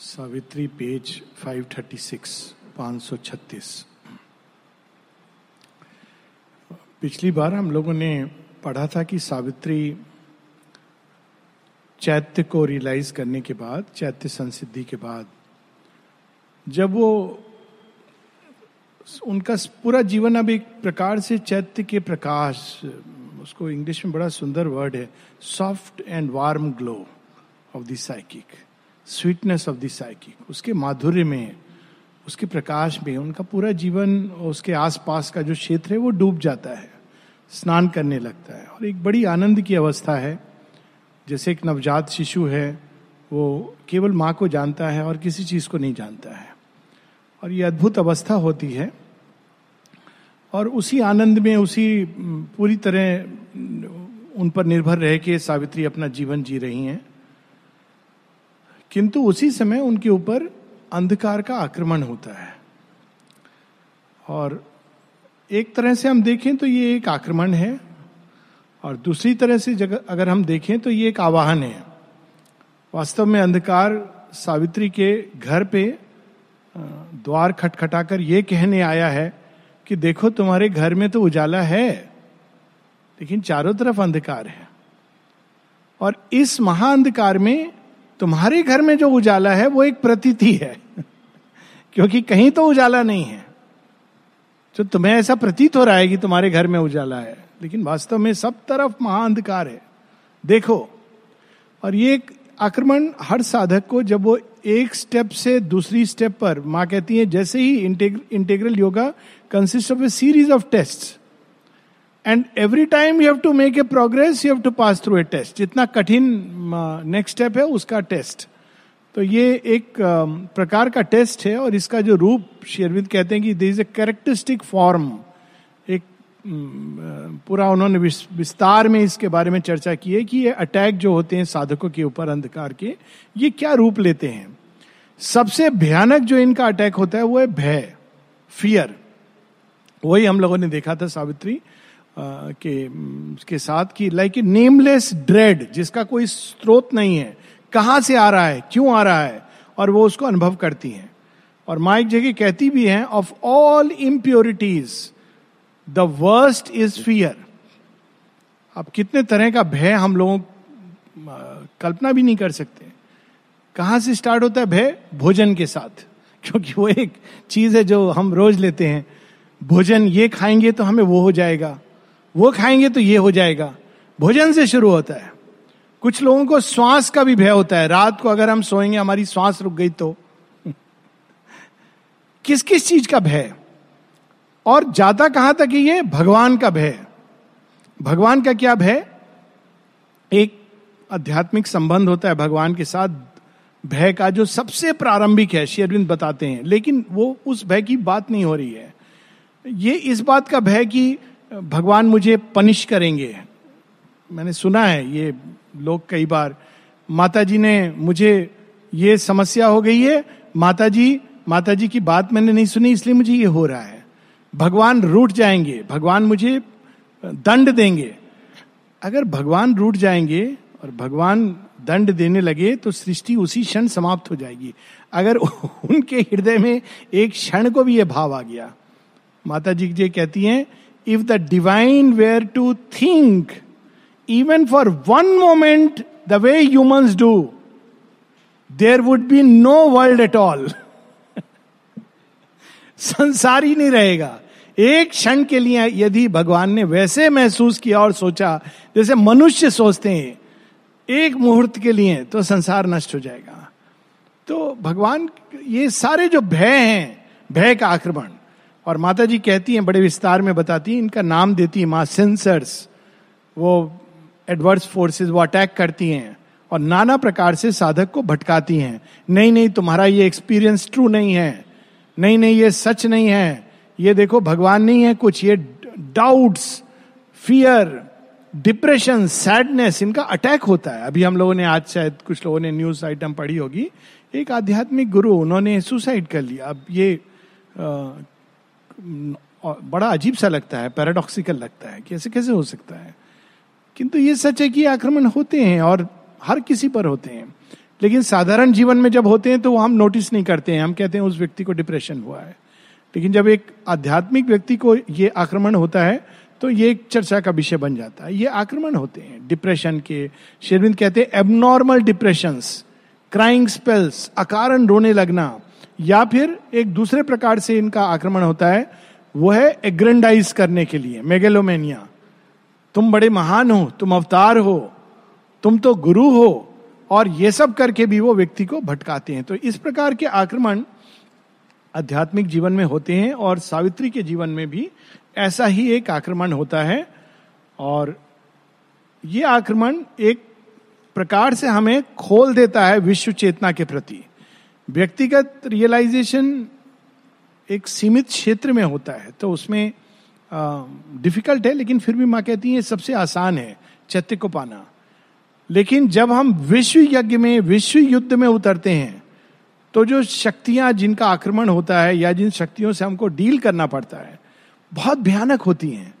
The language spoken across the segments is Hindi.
सावित्री पेज 536 536 पिछली बार हम लोगों ने पढ़ा था कि सावित्री चैत्य को रियलाइज़ करने के बाद, चैत्य संसिद्धि के बाद, जब वो उनका पूरा जीवन अब एक प्रकार से चैत्य के प्रकाश, उसको इंग्लिश में बड़ा सुंदर वर्ड है soft and warm glow of the psychic sweetness of the psychic उसके माधुर्य में, उसके प्रकाश में, उनका पूरा जीवन उसके आसपास का जो क्षेत्र है, वो डूब जाता है, स्नान करने लगता है। और एक बड़ी आनंद की अवस्था है, जैसे एक नवजात शिशु है, वो केवल माँ को जानता है और किसी चीज़ को नहीं जानता है। और ये अद्भुत अवस्था होती है, और उसी आनंद में, उसी, पूरी तरह उन पर निर्भर रह के सावित्री अपना जीवन जी रही हैं। किंतु उसी समय उनके ऊपर अंधकार का आक्रमण होता है। और एक तरह से हम देखें तो ये एक आक्रमण है और दूसरी तरह से जगह अगर हम देखें तो ये एक आवाहन है। वास्तव में अंधकार सावित्री के घर पे द्वार खटखटाकर ये कहने आया है कि देखो तुम्हारे घर में तो उजाला है, लेकिन चारों तरफ़ अंधकार है। और इस महाअंधकार में तुम्हारे घर में जो उजाला है, वो एक प्रतीति है। क्योंकि कहीं तो उजाला नहीं है। तो तुम्हें ऐसा प्रतीत हो रहा है कि तुम्हारे घर में उजाला है। लेकिन वास्तव में सब तरफ़ महाअंधकार है। देखो, और ये आक्रमण हर साधक को जब वो एक स्टेप से दूसरी स्टेप पर, माँ कहती है, जैसे ही integral yoga consist of a series of test and every time you have to make a progress you have to pass through a test जितना कठिन नेक्स्ट स्टेप है, उसका टेस्ट तो ये एक प्रकार का टेस्ट है और इसका जो रूप शेरविंद कहते हैं कि there is a characteristic form एक पूरा उन्होंने विस्तार में इसके बारे में चर्चा की है कि ये अटैक जो होते हैं साधकों के ऊपर, अंधकार के, ये क्या रूप लेते हैं? सबसे भयानक जो इनका अटैक होता है, वो है भय फियर वही हम लोगों ने देखा था, सावित्री के, के साथ कि लाइक ए नेमलेस ड्रेड जिसका कोई स्रोत नहीं है। कहाँ से आ रहा है? क्यों आ रहा है? और वो उसको अनुभव करती हैं। और माँ एक जगह कहती भी हैं of all impurities the worst is fear अब कितने तरह का भय हम लोग कल्पना भी नहीं कर सकते। कहाँ से स्टार्ट होता है भय? भोजन के साथ। क्योंकि वो एक चीज़ है जो हम रोज लेते हैं। भोजन ये खाएँगे तो हमें वो हो जाएगा। वो खाएँगे तो ये हो जाएगा। भोजन से शुरू होता है। कुछ लोगों को श्वास का भी भय होता है। रात को अगर हम सोएँगे, हमारी श्वास रुक गई तो। किस किस चीज़ का भय? और जाता कहाँ तक ये? भगवान का भय। भगवान का क्या भय? एक आध्यात्मिक संबंध होता है भगवान के साथ। भय का जो सबसे प्रारंभिक है शेरविंद बताते हैं। लेकिन वो उस भय की बात नहीं हो रही है। ये इस बात का भय कि भगवान मुझे पनिश करेंगे। मैंने सुना है, ये लोग कई बार माता जी ने मुझे ये समस्या हो गई है माता जी माता जी की बात मैंने नहीं सुनी, इसलिए मुझे ये हो रहा है। भगवान रूठ जाएँगे, भगवान मुझे दंड देंगे। अगर भगवान रूठ जाएँगे और भगवान दंड देने लगे तो सृष्टि उसी क्षण समाप्त हो जाएगी। अगर उनके हृदय में एक क्षण को भी यह भाव आ गया। माता जी जी कहती हैं if the divine were to think even for one moment the way humans do there would be no world at all संसार ही नहीं रहेगा एक क्षण के लिए यदि भगवान ने वैसे महसूस किया और सोचा जैसे मनुष्य सोचते हैं एक मुहूर्त के लिए तो संसार नष्ट हो जाएगा तो भगवान ये सारे जो भय हैं भय का आक्रमण और माता जी कहती हैं, बड़े विस्तार में बताती हैं, इनका नाम देती है, माँ सेंसर्स। वो एडवर्स फोर्सेस वो अटैक करती हैं और नाना प्रकार से साधक को भटकाती हैं। नहीं नहीं, तुम्हारा ये एक्सपीरियंस ट्रू नहीं है। नहीं नहीं, ये सच नहीं है। ये देखो, भगवान नहीं है कुछ, ये डाउट्स फियर डिप्रेशन सैडनेस इनका अटैक होता है। अभी हम लोगों ने आज शायद कुछ लोगों ने न्यूज़ आइटम पढ़ी होगी। एक आध्यात्मिक गुरु, उन्होंने सुसाइड कर लिया। अब ये बड़ा अजीब सा लगता है पैराडॉक्सिकल लगता है कि ऐसे कैसे हो सकता है। किंतु ये सच है कि आक्रमण होते हैं और हर किसी पर होते हैं। लेकिन साधारण जीवन में जब होते हैं तो हम नोटिस नहीं करते हैं। हम कहते हैं उस व्यक्ति को डिप्रेशन हुआ है। लेकिन जब एक आध्यात्मिक व्यक्ति को ये आक्रमण होता है तो ये एक चर्चा का विषय बन जाता है। ये आक्रमण होते हैं डिप्रेशन के। शेरविंद कहते हैं एबनॉर्मल डिप्रेशन क्राइंग स्पेल्स अकारण रोने लगना या फिर एक दूसरे प्रकार से इनका आक्रमण होता है, वो है एग्रेंडाइज करने के लिए मेगेलोमेनिया तुम बड़े महान हो, तुम अवतार हो, तुम तो गुरु हो, और ये सब करके भी वो व्यक्ति को भटकाते हैं। तो इस प्रकार के आक्रमण आध्यात्मिक जीवन में होते हैं, और सावित्री के जीवन में भी ऐसा ही एक आक्रमण होता है। और ये आक्रमण एक प्रकार से हमें खोल देता है विश्व चेतना के प्रति। व्यक्तिगत रियलाइजेशन एक सीमित क्षेत्र में होता है तो उसमें डिफ़िकल्ट है, लेकिन फिर भी माँ कहती है सबसे आसान है, चैत्य को पाना। लेकिन जब हम विश्व यज्ञ में, विश्व युद्ध में उतरते हैं तो जो शक्तियाँ जिनका आक्रमण होता है, या जिन शक्तियों से हमको डील करना पड़ता है, बहुत भयानक होती हैं।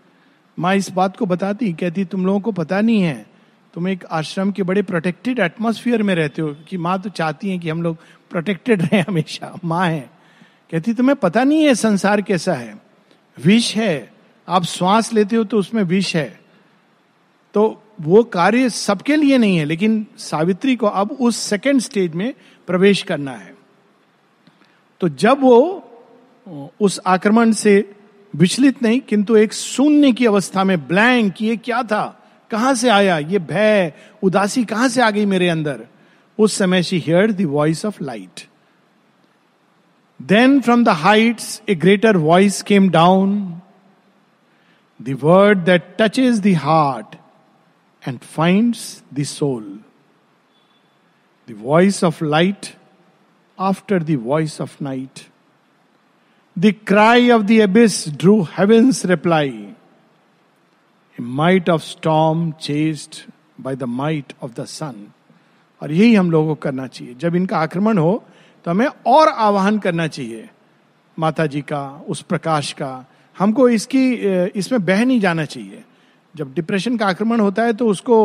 माँ इस बात को बताती, कहती, तुम लोगों को पता नहीं है, तुम एक आश्रम के बड़े प्रोटेक्टेड एटमोसफियर में रहते हो, कि माँ तो चाहती है कि हम लोग प्रोटेक्टेड रहे हमेशा। माँ है। कहती, तुम्हें पता नहीं है संसार कैसा है? विष है। आप श्वास लेते हो तो उसमें विष है। तो वो कार्य सबके लिए नहीं है, लेकिन सावित्री को अब उस सेकेंड स्टेज में प्रवेश करना है। तो जब वो उस आक्रमण से विचलित नहीं, किंतु एक शून्य की अवस्था में ब्लैंक ये क्या था? कहाँ से आया? ये भय, उदासी कहाँ से आ गई मेरे अंदर? उस समय she hear the voice of light then from the heights a greater voice came down the word that touches the heart and finds the soul the voice of light after the voice of night the cry of the abyss drew heaven's reply might of storm chased by the might of the sun और यही हम लोगों को करना चाहिए। जब इनका आक्रमण हो तो हमें और आवाहन करना चाहिए माता जी का, उस प्रकाश का। हमको इसकी इसमें बह नहीं जाना चाहिए। जब डिप्रेशन का आक्रमण होता है तो उसको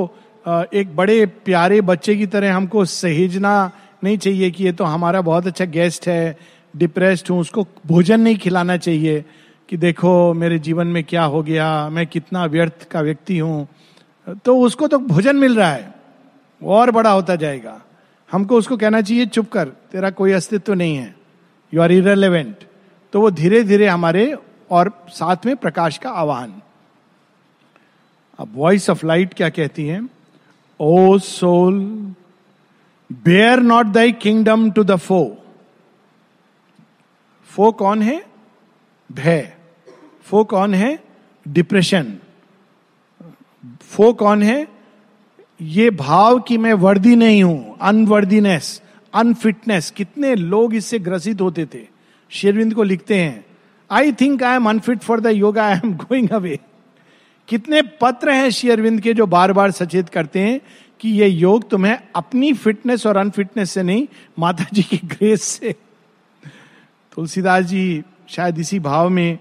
एक बड़े प्यारे बच्चे की तरह हमको सहेजना नहीं चाहिए कि ये तो हमारा बहुत अच्छा गेस्ट है, डिप्रेस्ड हूँ, उसको भोजन नहीं खिलाना चाहिए कि देखो, मेरे जीवन में क्या हो गया, मैं कितना व्यर्थ का व्यक्ति हूँ। तो उसको तो भोजन मिल रहा है। और बड़ा होता जाएगा। हमको उसको कहना चाहिए, चुप कर, तेरा कोई अस्तित्व नहीं है। यू आर इरेलीवेंट तो वो धीरे धीरे हमारे और साथ में प्रकाश का आवाहन। अब वॉइस ऑफ़ लाइट क्या कहती है? O soul bare not thy kingdom to the foe foe कौन है? भय। फो कौन है? डिप्रेशन फो कौन है? ये भाव कि मैं वर्दी नहीं हूँ अनवर्दीनेस अनफिटनेस कितने लोग इससे ग्रसित होते थे। शेरविंद को लिखते हैं I think I am unfit for the yoga I am going away कितने पत्र हैं शेयरविंद के जो बार बार सचेत करते हैं कि ये योग तुम्हें अपनी फिटनेस और अनफिटनेस से नहीं माता जी की ग्रेस से। तुलसीदास जी शायद इसी भाव में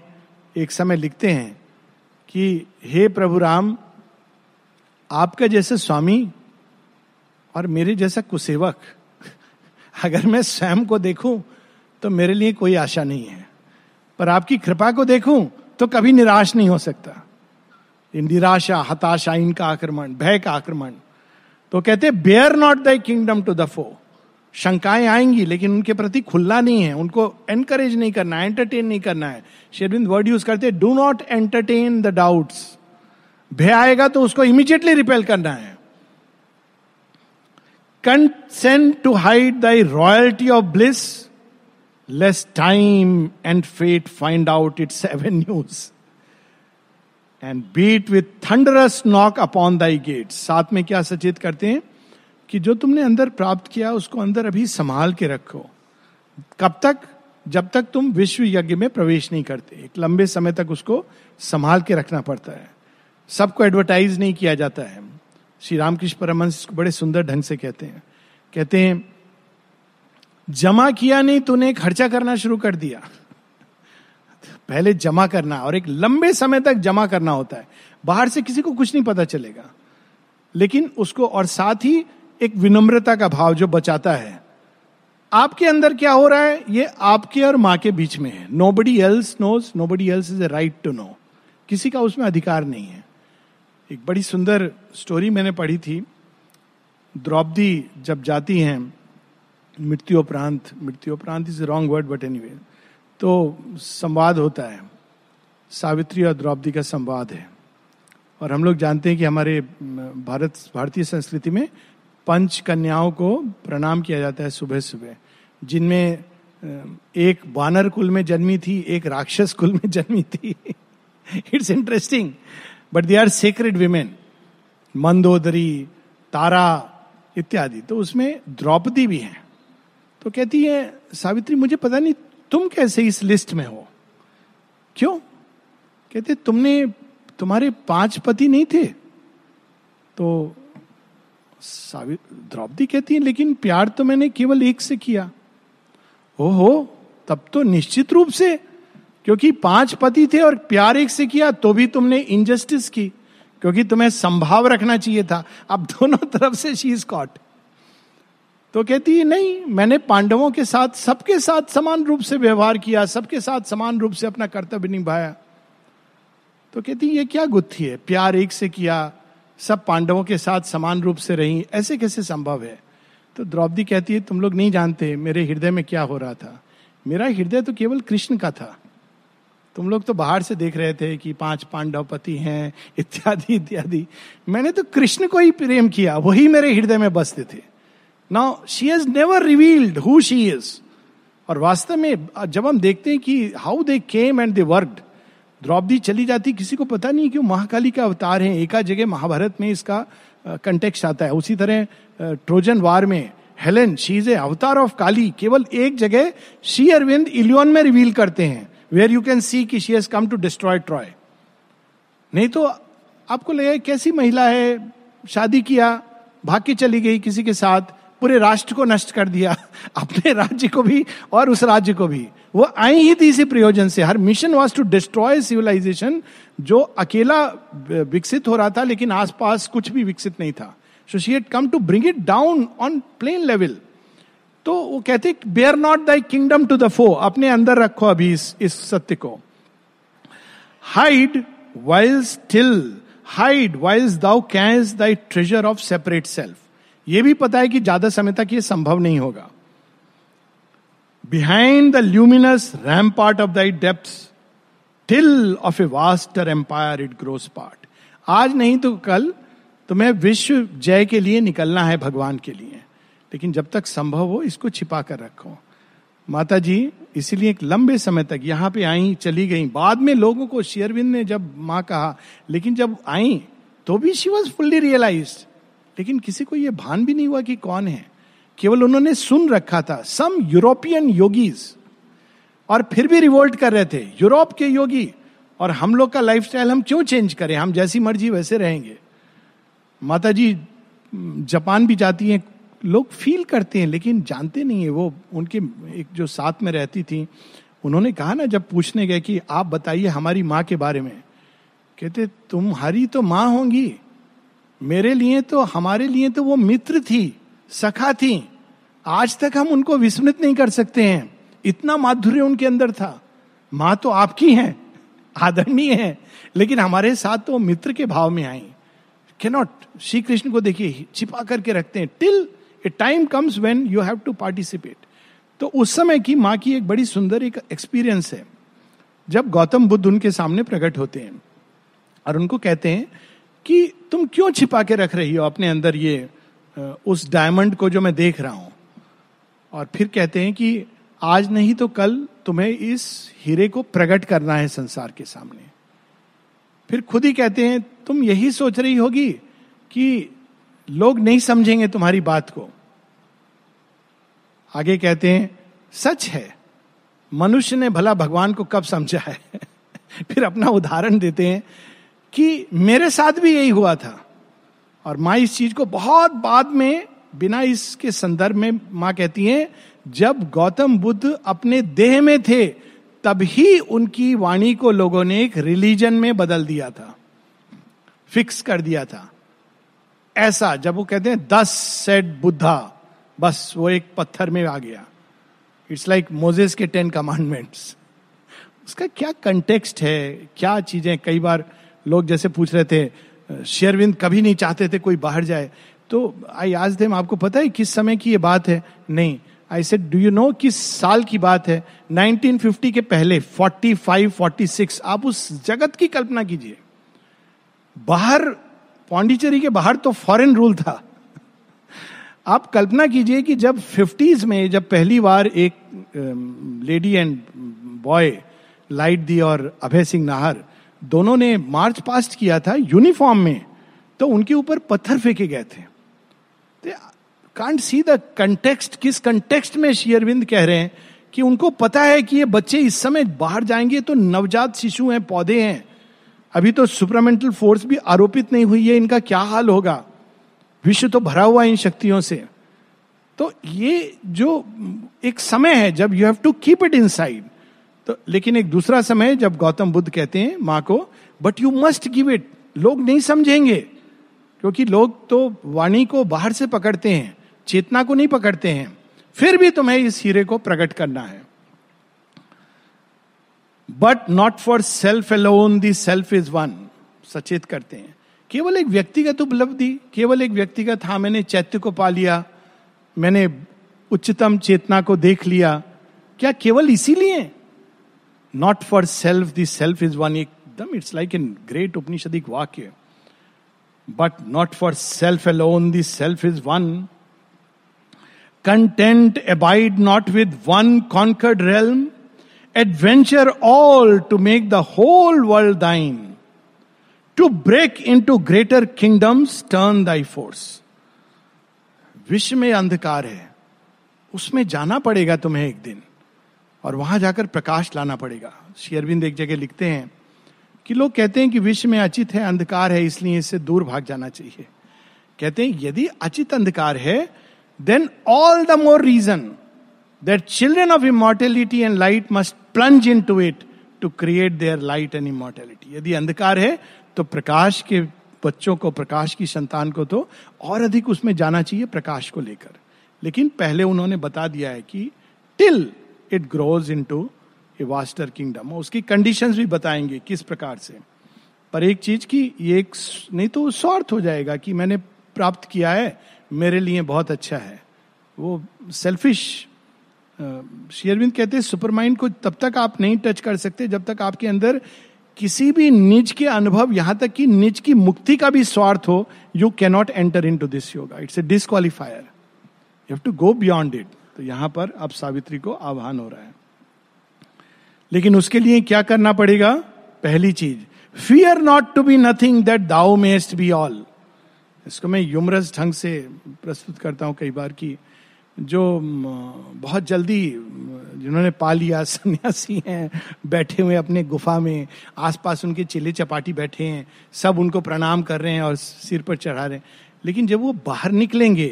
एक समय लिखते हैं कि, हे प्रभु राम आपका जैसे स्वामी और मेरे जैसा कुसेवक, अगर मैं स्वयं को देखूँ तो मेरे लिए कोई आशा नहीं है। पर आपकी कृपा को देखूँ तो कभी निराश नहीं हो सकता। निराशा, हताशा, इनका आक्रमण, भय का आक्रमण। तो कहते bare not the kingdom to the foe शंकाएँ आएँगी, लेकिन उनके प्रति खुलना नहीं है। उनको एनकरेज नहीं करना है एंटरटेन नहीं करना है। शेरविंद वर्ड यूज़ करते do not entertain the doubts भय आएगा तो उसको इमीजिएटली रिपेल करना है। Consent to hide thy royalty of bliss lest time and fate find out its avenues and beat with thunderous knock upon thy gate साथ में क्या सचेत करते हैं? कि जो तुमने अंदर प्राप्त किया, उसको अंदर अभी संभाल के रखो। कब तक? जब तक तुम विश्व यज्ञ में प्रवेश नहीं करते। एक लंबे समय तक उसको संभाल के रखना पड़ता है। सबको एडवर्टाइज नहीं किया जाता है। श्री रामकृष्ण इसको बड़े सुंदर ढंग से कहते हैं। कहते हैं, जमा किया नहीं तूने, खर्चा करना शुरू कर दिया। पहले जमा करना और एक लंबे समय तक जमा करना होता है। बाहर से किसी को कुछ नहीं पता चलेगा। लेकिन उसको और साथ ही एक विनम्रता का भाव जो बचाता है। आपके अंदर क्या हो रहा है? ये आपके और माँ के बीच में है। Nobody else knows nobody else is a right to know किसी का उसमें अधिकार नहीं है। एक बड़ी सुंदर स्टोरी मैंने पढ़ी थी। द्रौपदी जब जाती हैं मृत्युपरांत मृत्युपरांत is wrong word but any तो संवाद होता है। सावित्री और द्रौपदी का संवाद है। और हम लोग जानते हैं कि हमारे भारत, भारतीय संस्कृति में पंच कन्याओं को प्रणाम किया जाता है सुबह सुबह, जिनमें एक वानर कुल में जन्मी थी, एक राक्षस कुल में जन्मी थी। It's interesting but they are sacred women Mandodari Tara इत्यादि। तो उसमें द्रौपदी भी है। तो कहती है, सावित्री, मुझे पता नहीं, तुम कैसे इस लिस्ट में हो? क्यों? कहते, तुमने, तुम्हारे पाँच पति नहीं थे? तो द्रौपदी कहती है, लेकिन प्यार तो मैंने केवल एक से किया। ओहो, तब तो निश्चित रूप से क्योंकि पाँच पति थे और प्यार एक से किया तो भी तुमने इनजस्टिस की। क्योंकि तुम्हें संभाव रखना चाहिए था। अब दोनों तरफ़ से शी इज़ कॉट तो कहती है, नहीं, मैंने पांडवों के साथ, सबके साथ समान रूप से व्यवहार किया, सबके साथ समान रूप से अपना कर्तव्य निभाया। तो कहती ये क्या गुत्थी है? प्यार एक से किया, सब पांडवों के साथ समान रूप से रही, ऐसे कैसे संभव है? तो द्रौपदी कहती है, तुम लोग नहीं जानते मेरे हृदय में क्या हो रहा था। मेरा हृदय तो केवल कृष्ण का था। तुम लोग तो बाहर से देख रहे थे कि पाँच पांडव पति हैं, इत्यादि इत्यादि। मैंने तो कृष्ण को ही प्रेम किया, वही मेरे हृदय में बसते थे। Now she has never revealed who she is और वास्तव में, जब हम देखते हैं कि how they came and they worked Draupadi चली जाती, किसी को पता नहीं क्यों महाकाली का अवतार है, एका जगह महाभारत में इसका कंटेक्स्ट आता है। उसी तरह ट्रोजन वार में हेलेन शी इज़ ए अवतार ऑफ़ काली केवल एक जगह श्री अरविंद इलियन में रिवील करते हैं। वेयर यू कैन सी कि she has come to destroy Troy नहीं तो आपको लगे कैसी महिला है? शादी किया भाग के चली गई किसी के साथ, पूरे राष्ट्र को नष्ट कर दिया, अपने राज्य को भी और उस राज्य को भी। वो आई ही थी इसी प्रयोजन से। Her mission was to destroy civilisation जो अकेला विकसित हो रहा था, लेकिन आसपास कुछ भी विकसित नहीं था। So she had come to bring it down on plane level तो वो कहते bare not thy kingdom to the foe अपने अंदर रखो अभी इस, इस सत्य को। Hide while still hide whiles thou canst thy treasure of separate self ये भी पता है कि ज़्यादा समय तक ये संभव नहीं होगा। Behind the luminous rampart of thy depth till of a vaster empire it grows part आज नहीं तो कल तुम्हें विश्व जय के लिए निकलना है भगवान के लिए। लेकिन जब तक संभव हो, इसको छिपा कर रखो। माता जी इसीलिए एक लंबे समय तक यहाँ पे आई, चली गई। बाद में लोगों को शेयरविंद ने जब माँ कहा, लेकिन जब आई तो भी शी वॉज़ फुल्ली रियलाइज़ लेकिन किसी को यह भान भी नहीं हुआ कि कौन है। केवल उन्होंने सुन रखा था सम यूरोपियन योगीज और फिर भी रिवोल्ट कर रहे थे, यूरोप के योगी, और हम लोग का लाइफस्टाइल हम क्यों चेंज करें? हम जैसी मर्ज़ी वैसे रहेंगे। माता जी जापान भी जाती हैं लोग फील करते हैं, लेकिन जानते नहीं है वो। उनके एक जो साथ में रहती थी, उन्होंने कहा ना, जब पूछने गए कि आप बताइए हमारी माँ के बारे में, कहते, तुम्हारी तो माँ होंगी। मेरे लिए तो हमारे लिए तो वो मित्र थी, सखा थी। आज तक हम उनको विस्मृत नहीं कर सकते हैं। इतना माधुर्य उनके अंदर था। माँ तो आपकी है, आदरणीय है, लेकिन हमारे साथ तो मित्र के भाव में आई। कैनॉट श्री कृष्ण को देखिए, छिपा करके रखते हैं। Till a time comes when you have to participate तो उस समय की माँ की एक बड़ी सुंदर एक एक्सपीरियंस है। जब गौतम बुद्ध उनके सामने प्रकट होते हैं और उनको कहते हैं कि तुम क्यों छिपा के रख रही हो अपने अंदर ये उस डायमंड को जो मैं देख रहा हूँ? और फिर कहते हैं कि आज नहीं तो कल तुम्हें इस हीरे को प्रकट करना है संसार के सामने। फिर खुद ही कहते हैं, तुम यही सोच रही होगी कि लोग नहीं समझेंगे तुम्हारी बात को। आगे कहते हैं, सच है, मनुष्य ने भला भगवान को कब समझा है? फिर अपना उदाहरण देते हैं कि मेरे साथ भी यही हुआ था। और माँ इस चीज़ को बहुत बाद में, बिना इसके संदर्भ में माँ कहती हैं, जब गौतम बुद्ध अपने देह में थे, तभी उनकी वाणी को लोगों ने एक रिलीजन में बदल दिया था। फिक्स कर दिया था। ऐसा, जब वो कहते हैं, दस सेट बुद्धा बस वो एक पत्थर में आ गया। इट्स लाइक मोजेस के टेन कमांडमेंट्स उसका क्या कंटेक्स्ट है? क्या चीज़ें? कई बार लोग जैसे पूछ रहे थे, शेरविंद कभी नहीं चाहते थे कोई बाहर जाए। तो आई आज देम आपको पता है किस समय की ये बात है? नहीं. I said do you know किस साल की बात है? 1950 के पहले 45 46 आप उस जगत की कल्पना कीजिए। बाहर, पांडिचेरी के बाहर तो फॉरेन रूल था। आप कल्पना कीजिए कि जब फिफ्टीज में जब पहली बार एक लेडी एंड बॉय लाइट दी और अभय सिंह नाहर दोनों ने मार्च पास्ट किया था यूनिफॉर्म में तो उनके ऊपर पत्थर फेंके गए थे। कांट सी द कंटेक्स्ट किस कंटेक्स्ट में शेयरविंद कह रहे हैं कि उनको पता है कि ये बच्चे इस समय बाहर जाएँगे तो नवजात शिशु हैं, पौधे हैं। अभी तो सुपरामेंटल फोर्स भी आरोपित नहीं हुई है, इनका क्या हाल होगा? विश्व तो भरा हुआ इन शक्तियों से। तो ये जो एक समय है, जब you have to keep it inside तो लेकिन एक दूसरा समय है, जब गौतम बुद्ध कहते हैं, माँ को but you must give it लोग नहीं समझेंगे, क्योंकि लोग तो वाणी को बाहर से पकड़ते हैं, चेतना को नहीं पकड़ते हैं। फिर भी तुम्हें इस हीरे को प्रकट करना है। But not for self alone the self is one सचेत करते हैं। केवल एक व्यक्तिगत उपलब्धि, केवल एक व्यक्तिगत हाँ मैंने चैत्य को पा लिया, मैंने उच्चतम चेतना को देख लिया। क्या केवल इसीलिए? Not for self the self is one एकदम इट्स लाइक इन ग्रेट उपनिषदिक वाक्य। But not for self alone the self is one content abide not with one conquered realm adventure all to make the whole world thine to break into greater kingdoms turn thy force विश्व में अंधकार है उसमें जाना पड़ेगा तुम्हें एक दिन। और वहाँ जाकर प्रकाश लाना पड़ेगा। शेयरबिंद एक जगह लिखते हैं कि लोग कहते हैं कि विश्व में अचित है, अंधकार है, इसलिए इससे दूर भाग जाना चाहिए। कहते हैं, यदि अचित अंधकार है then all the more reason that children of immortality and light must plunge into it to create there light and immortality यदि अंधकार है तो प्रकाश के बच्चों को, प्रकाश की संतान को तो और अधिक उसमें जाना चाहिए प्रकाश को लेकर। लेकिन पहले उन्होंने बता दिया है कि till it grows into a vaster kingdom उसकी कंडीशन भी बताएँगे किस प्रकार से। पर एक चीज़ की ये एक नहीं तो स्वार्थ हो जाएगा कि मैंने प्राप्त किया है, मेरे लिए बहुत अच्छा है। वो सेल्फिश शेयरविंद कहते हैं सुपर माइंड को तब तक आप नहीं टच कर सकते जब तक आपके अंदर किसी भी निज के अनुभव, यहाँ तक कि निज की मुक्ति का भी स्वार्थ हो you cannot enter into this yoga it's a disqualifier you have to go beyond it तो यहाँ पर अब सावित्री को आह्वान हो रहा है। लेकिन उसके लिए क्या करना पड़ेगा? पहली चीज़ fear not to be nothing that thou must be all इसको मैं युमरस ढंग से प्रस्तुत करता हूँ कई बार की जो बहुत जल्दी, जिन्होंने पा लिया सन्यासी हैं, बैठे हुए अपने गुफा में, आसपास उनके चिल्ले चपाटी बैठे हैं, सब उनको प्रणाम कर रहे हैं और सिर पर चढ़ा रहे हैं। लेकिन जब वो बाहर निकलेंगे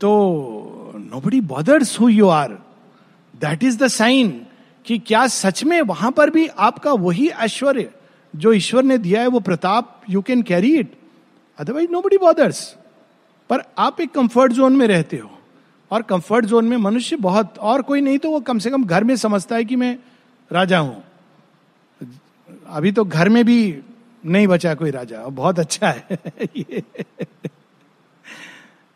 तो nobody bothers who you are that is the sign कि क्या सच में वहाँ पर भी आपका वही ऐश्वर्य, जो ईश्वर ने दिया है, वो Pratap you can carry it otherwise nobody bothers पर आप एक कंफर्ट जोन में रहते हो। और कंफर्ट जोन में मनुष्य बहुत और कोई नहीं तो वो कम से कम घर में समझता है कि मैं राजा हूँ। अभी तो घर में भी नहीं बचा कोई राजा बहुत अच्छा है।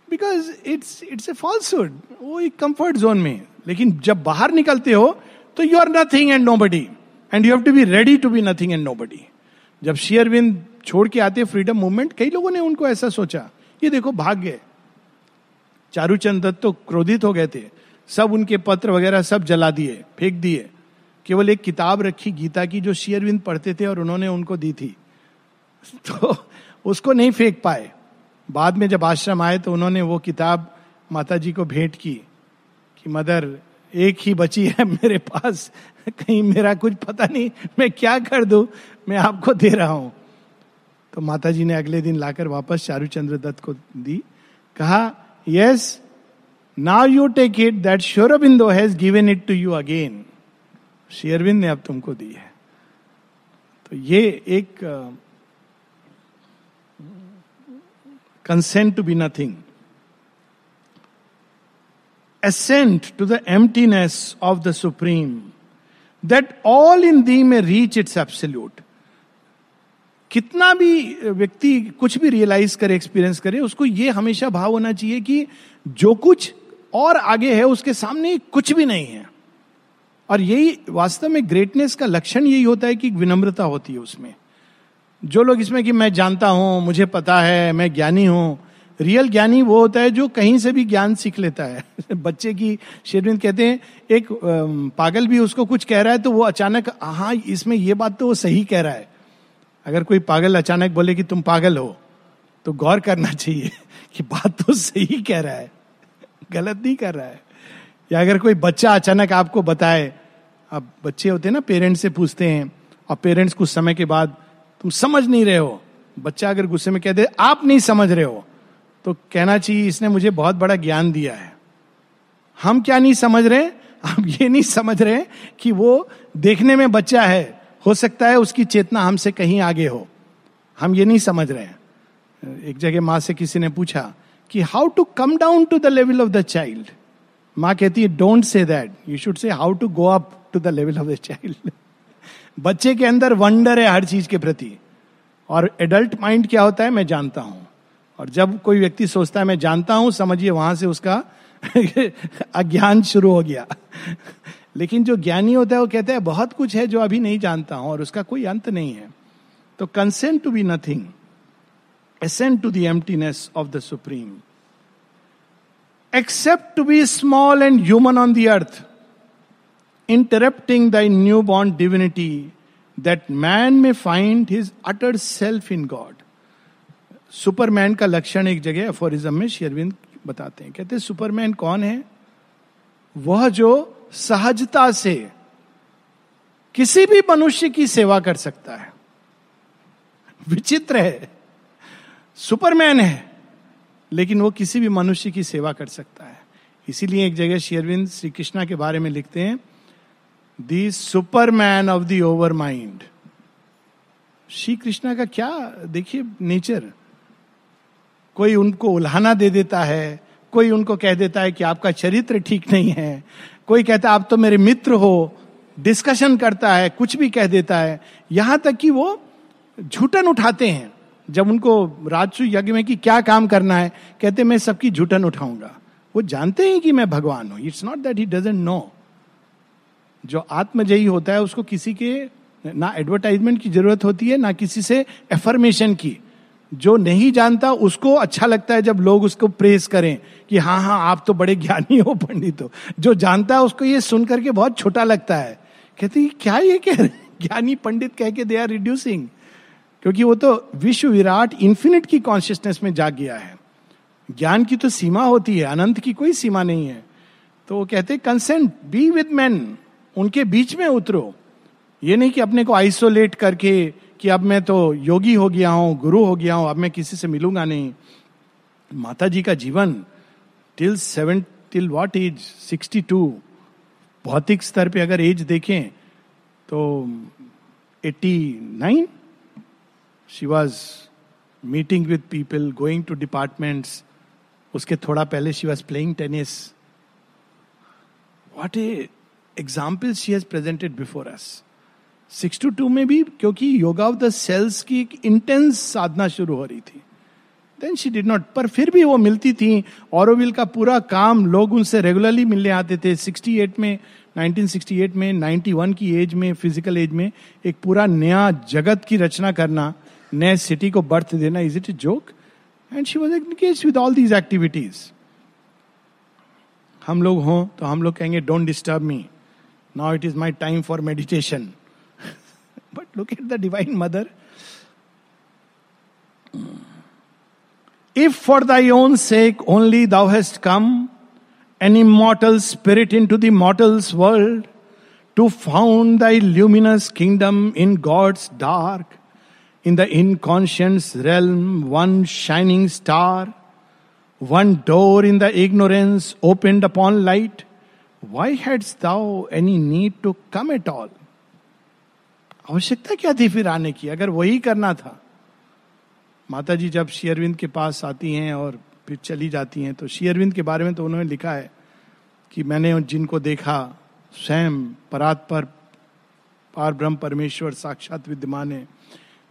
Because it's it's a falsehood वो एक कंफर्ट जोन में। लेकिन जब बाहर निकलते हो तो you are nothing and nobody and you have to be ready to be nothing and nobody जब शेयरविंद छोड़ के आते फ्रीडम मूवमेंट कई लोगों ने उनको ऐसा सोचा, ये देखो भाग गए चारूचंद दत्त तो क्रोधित हो गए थे। सब उनके पत्र वगैरह सब जला दिए, फेंक दिए। केवल एक किताब रखी गीता की जो शेयरविंद पढ़ते थे और उन्होंने उनको दी थी। तो उसको नहीं फेंक पाए। बाद में जब आश्रम आए तो उन्होंने वो किताब माता जी को भेंट की कि, मदर, एक ही बची है मेरे पास। कहीं मेरा कुछ पता नहीं, मैं क्या कर दू? मैं आपको दे रहा हूँ। तो माता जी ने अगले दिन लाकर वापस चारूचंद्र दत्त को दी। कहा yes now you take it that Sri Aurobindo has given it to you again Sri Aurobindo ने अब तुमको दी है तो ये एक consent to be nothing ascent to the emptiness of the Supreme, that all in thee may reach its absolute. कितना भी व्यक्ति कुछ भी रियलाइज़ करे एक्सपीरियंस करे, उसको ये हमेशा भाव होना चाहिए कि जो कुछ और आगे है, उसके सामने कुछ भी नहीं है। और यही वास्तव में ग्रेटनेस का लक्षण यही होता है कि विनम्रता होती है उसमें। जो लोग इसमें कि मैं जानता हूँ, मुझे पता है, मैं ज्ञानी हूँ रियल ज्ञानी वो होता है जो कहीं से भी ज्ञान सीख लेता है। बच्चे की शेरविंद कहते हैं, एक पागल भी उसको कुछ कह रहा है तो वो अचानक हाँ इसमें ये बात तो वो सही कह रहा है। अगर कोई पागल अचानक बोले कि तुम पागल हो तो गौर करना चाहिए कि बात तो सही कह रहा है, गलत नहीं कर रहा है। या अगर कोई बच्चा अचानक आपको बताए, अब बच्चे होते हैं ना, पेरेंट्स से पूछते हैं, और पेरेंट्स कुछ समय के बाद, तुम समझ नहीं रहे हो। बच्चा अगर गुस्से में कह दे, आप नहीं समझ रहे हो। तो कहना चाहिए, इसने मुझे बहुत बड़ा ज्ञान दिया है। हम क्या नहीं समझ रहे? हम ये नहीं समझ रहे कि वो देखने में बच्चा है हो सकता है उसकी चेतना हमसे कहीं आगे हो। हम ये नहीं समझ रहे हैं। एक जगह माँ से किसी ने पूछा कि how to come down to the level of the child माँ कहती है don't say that you should say how to go up to the level of the child बच्चे के अंदर वंडर है हर चीज़ के प्रति। और एडल्ट माइंड क्या होता है? मैं जानता हूँ। और जब कोई व्यक्ति सोचता है, मैं जानता हूँ, समझिए वहाँ से उसका अज्ञान शुरू हो गया। लेकिन जो ज्ञानी होता है, वो कहता है, बहुत कुछ है जो अभी नहीं जानता हूँ और उसका कोई अंत नहीं है। तो consent to be nothing ascent to the emptiness of the supreme accept to be small and human on the earth interrupting the new born divinity that man may find his utter self in God superman का लक्षण एक जगह अफोरिज्म में शेरविंद बताते हैं। कहते हैं, सुपरमैन कौन है? वह जो सहजता से किसी भी मनुष्य की सेवा कर सकता है। विचित्र है। सुपरमैन है, लेकिन वो किसी भी मनुष्य की सेवा कर सकता है। इसीलिए एक जगह शेरविंद श्री कृष्णा के बारे में लिखते हैं, the superman of the overmind Shri Krishna का क्या, देखिए, नेचर। कोई उनको उल्हाना दे देता है कोई उनको कह देता है कि आपका चरित्र ठीक नहीं है। कोई कहता है, आप तो मेरे मित्र हो। डिस्कशन करता है, कुछ भी कह देता है। यहाँ तक कि वो झूठन उठाते हैं। जब उनको राजसु यज्ञ में कि क्या काम करना है, कहते मैं सबकी झूठन उठाऊँगा। वो जानते हैं कि मैं भगवान हूँ। It's not that he doesn't know जो आत्मजयी होता है, उसको किसी के ना एडवर्टाइजमेंट की ज़रूरत होती है, ना किसी से एफर्मेशन की। जो नहीं जानता, उसको अच्छा लगता है जब लोग उसको प्रेस करें कि हाँ हाँ आप तो बड़े ज्ञानी हो पंडित हो। जो जानता है उसको ये सुन करके बहुत छोटा लगता है। कहते हैं, क्या ये कह रहे ज्ञानी पंडित कह के दे आर रिड्यूसिंग क्योंकि वो तो विश्व विराट इंफिनिट की कॉन्शियसनेस में जाग गया है। ज्ञान की तो सीमा होती है, अनंत की कोई सीमा नहीं है। तो वो कहते कंसेंट बी विद मैन उनके बीच में उतरो। ये नहीं कि अपने को आइसोलेट करके कि अब मैं तो योगी हो गया हूँ, गुरु हो गया हूँ, अब मैं किसी से मिलूँगा नहीं। माता जी का जीवन till seven till what age sixty two भौतिक स्तर पे अगर एज देखें तो eighty nine she was meeting with people going to departments उसके थोड़ा पहले she was playing tennis what a example she has presented before us six two two में भी, क्योंकि योगा ऑफ़ द सेल्स की एक इंटेंस साधना शुरू हो रही थी। देन शी डिड नॉट पर फिर भी वो मिलती थी। औरविल का पूरा काम लोग उनसे रेगुलरली मिलने आते थे। 68 में 1968 में 91 की एज में फ़िज़िकल एज में एक पूरा नया जगत की रचना करना, नए सिटी को बर्थ देना is it a joke and she was engage with all these activities हम लोग हों तो हम लोग कहेंगे don't disturb me now it is my time for meditation But look at the Divine Mother. If for thy own sake only thou hast come, an immortal spirit into the mortal's world, to found thy luminous kingdom in God's dark, in the inconscious realm, one shining star, one door in the ignorance opened upon light, why hadst thou any need to come at all? आवश्यकता क्या थी फिर आने की? अगर वही करना था। माता जी जब शेयरविंद के पास आती हैं और फिर चली जाती हैं तो शेयरविंद के बारे में तो उन्होंने लिखा है कि मैंने जिनको देखा, स्वयं परात पर, पार ब्रह्म परमेश्वर साक्षात विद्यमान है।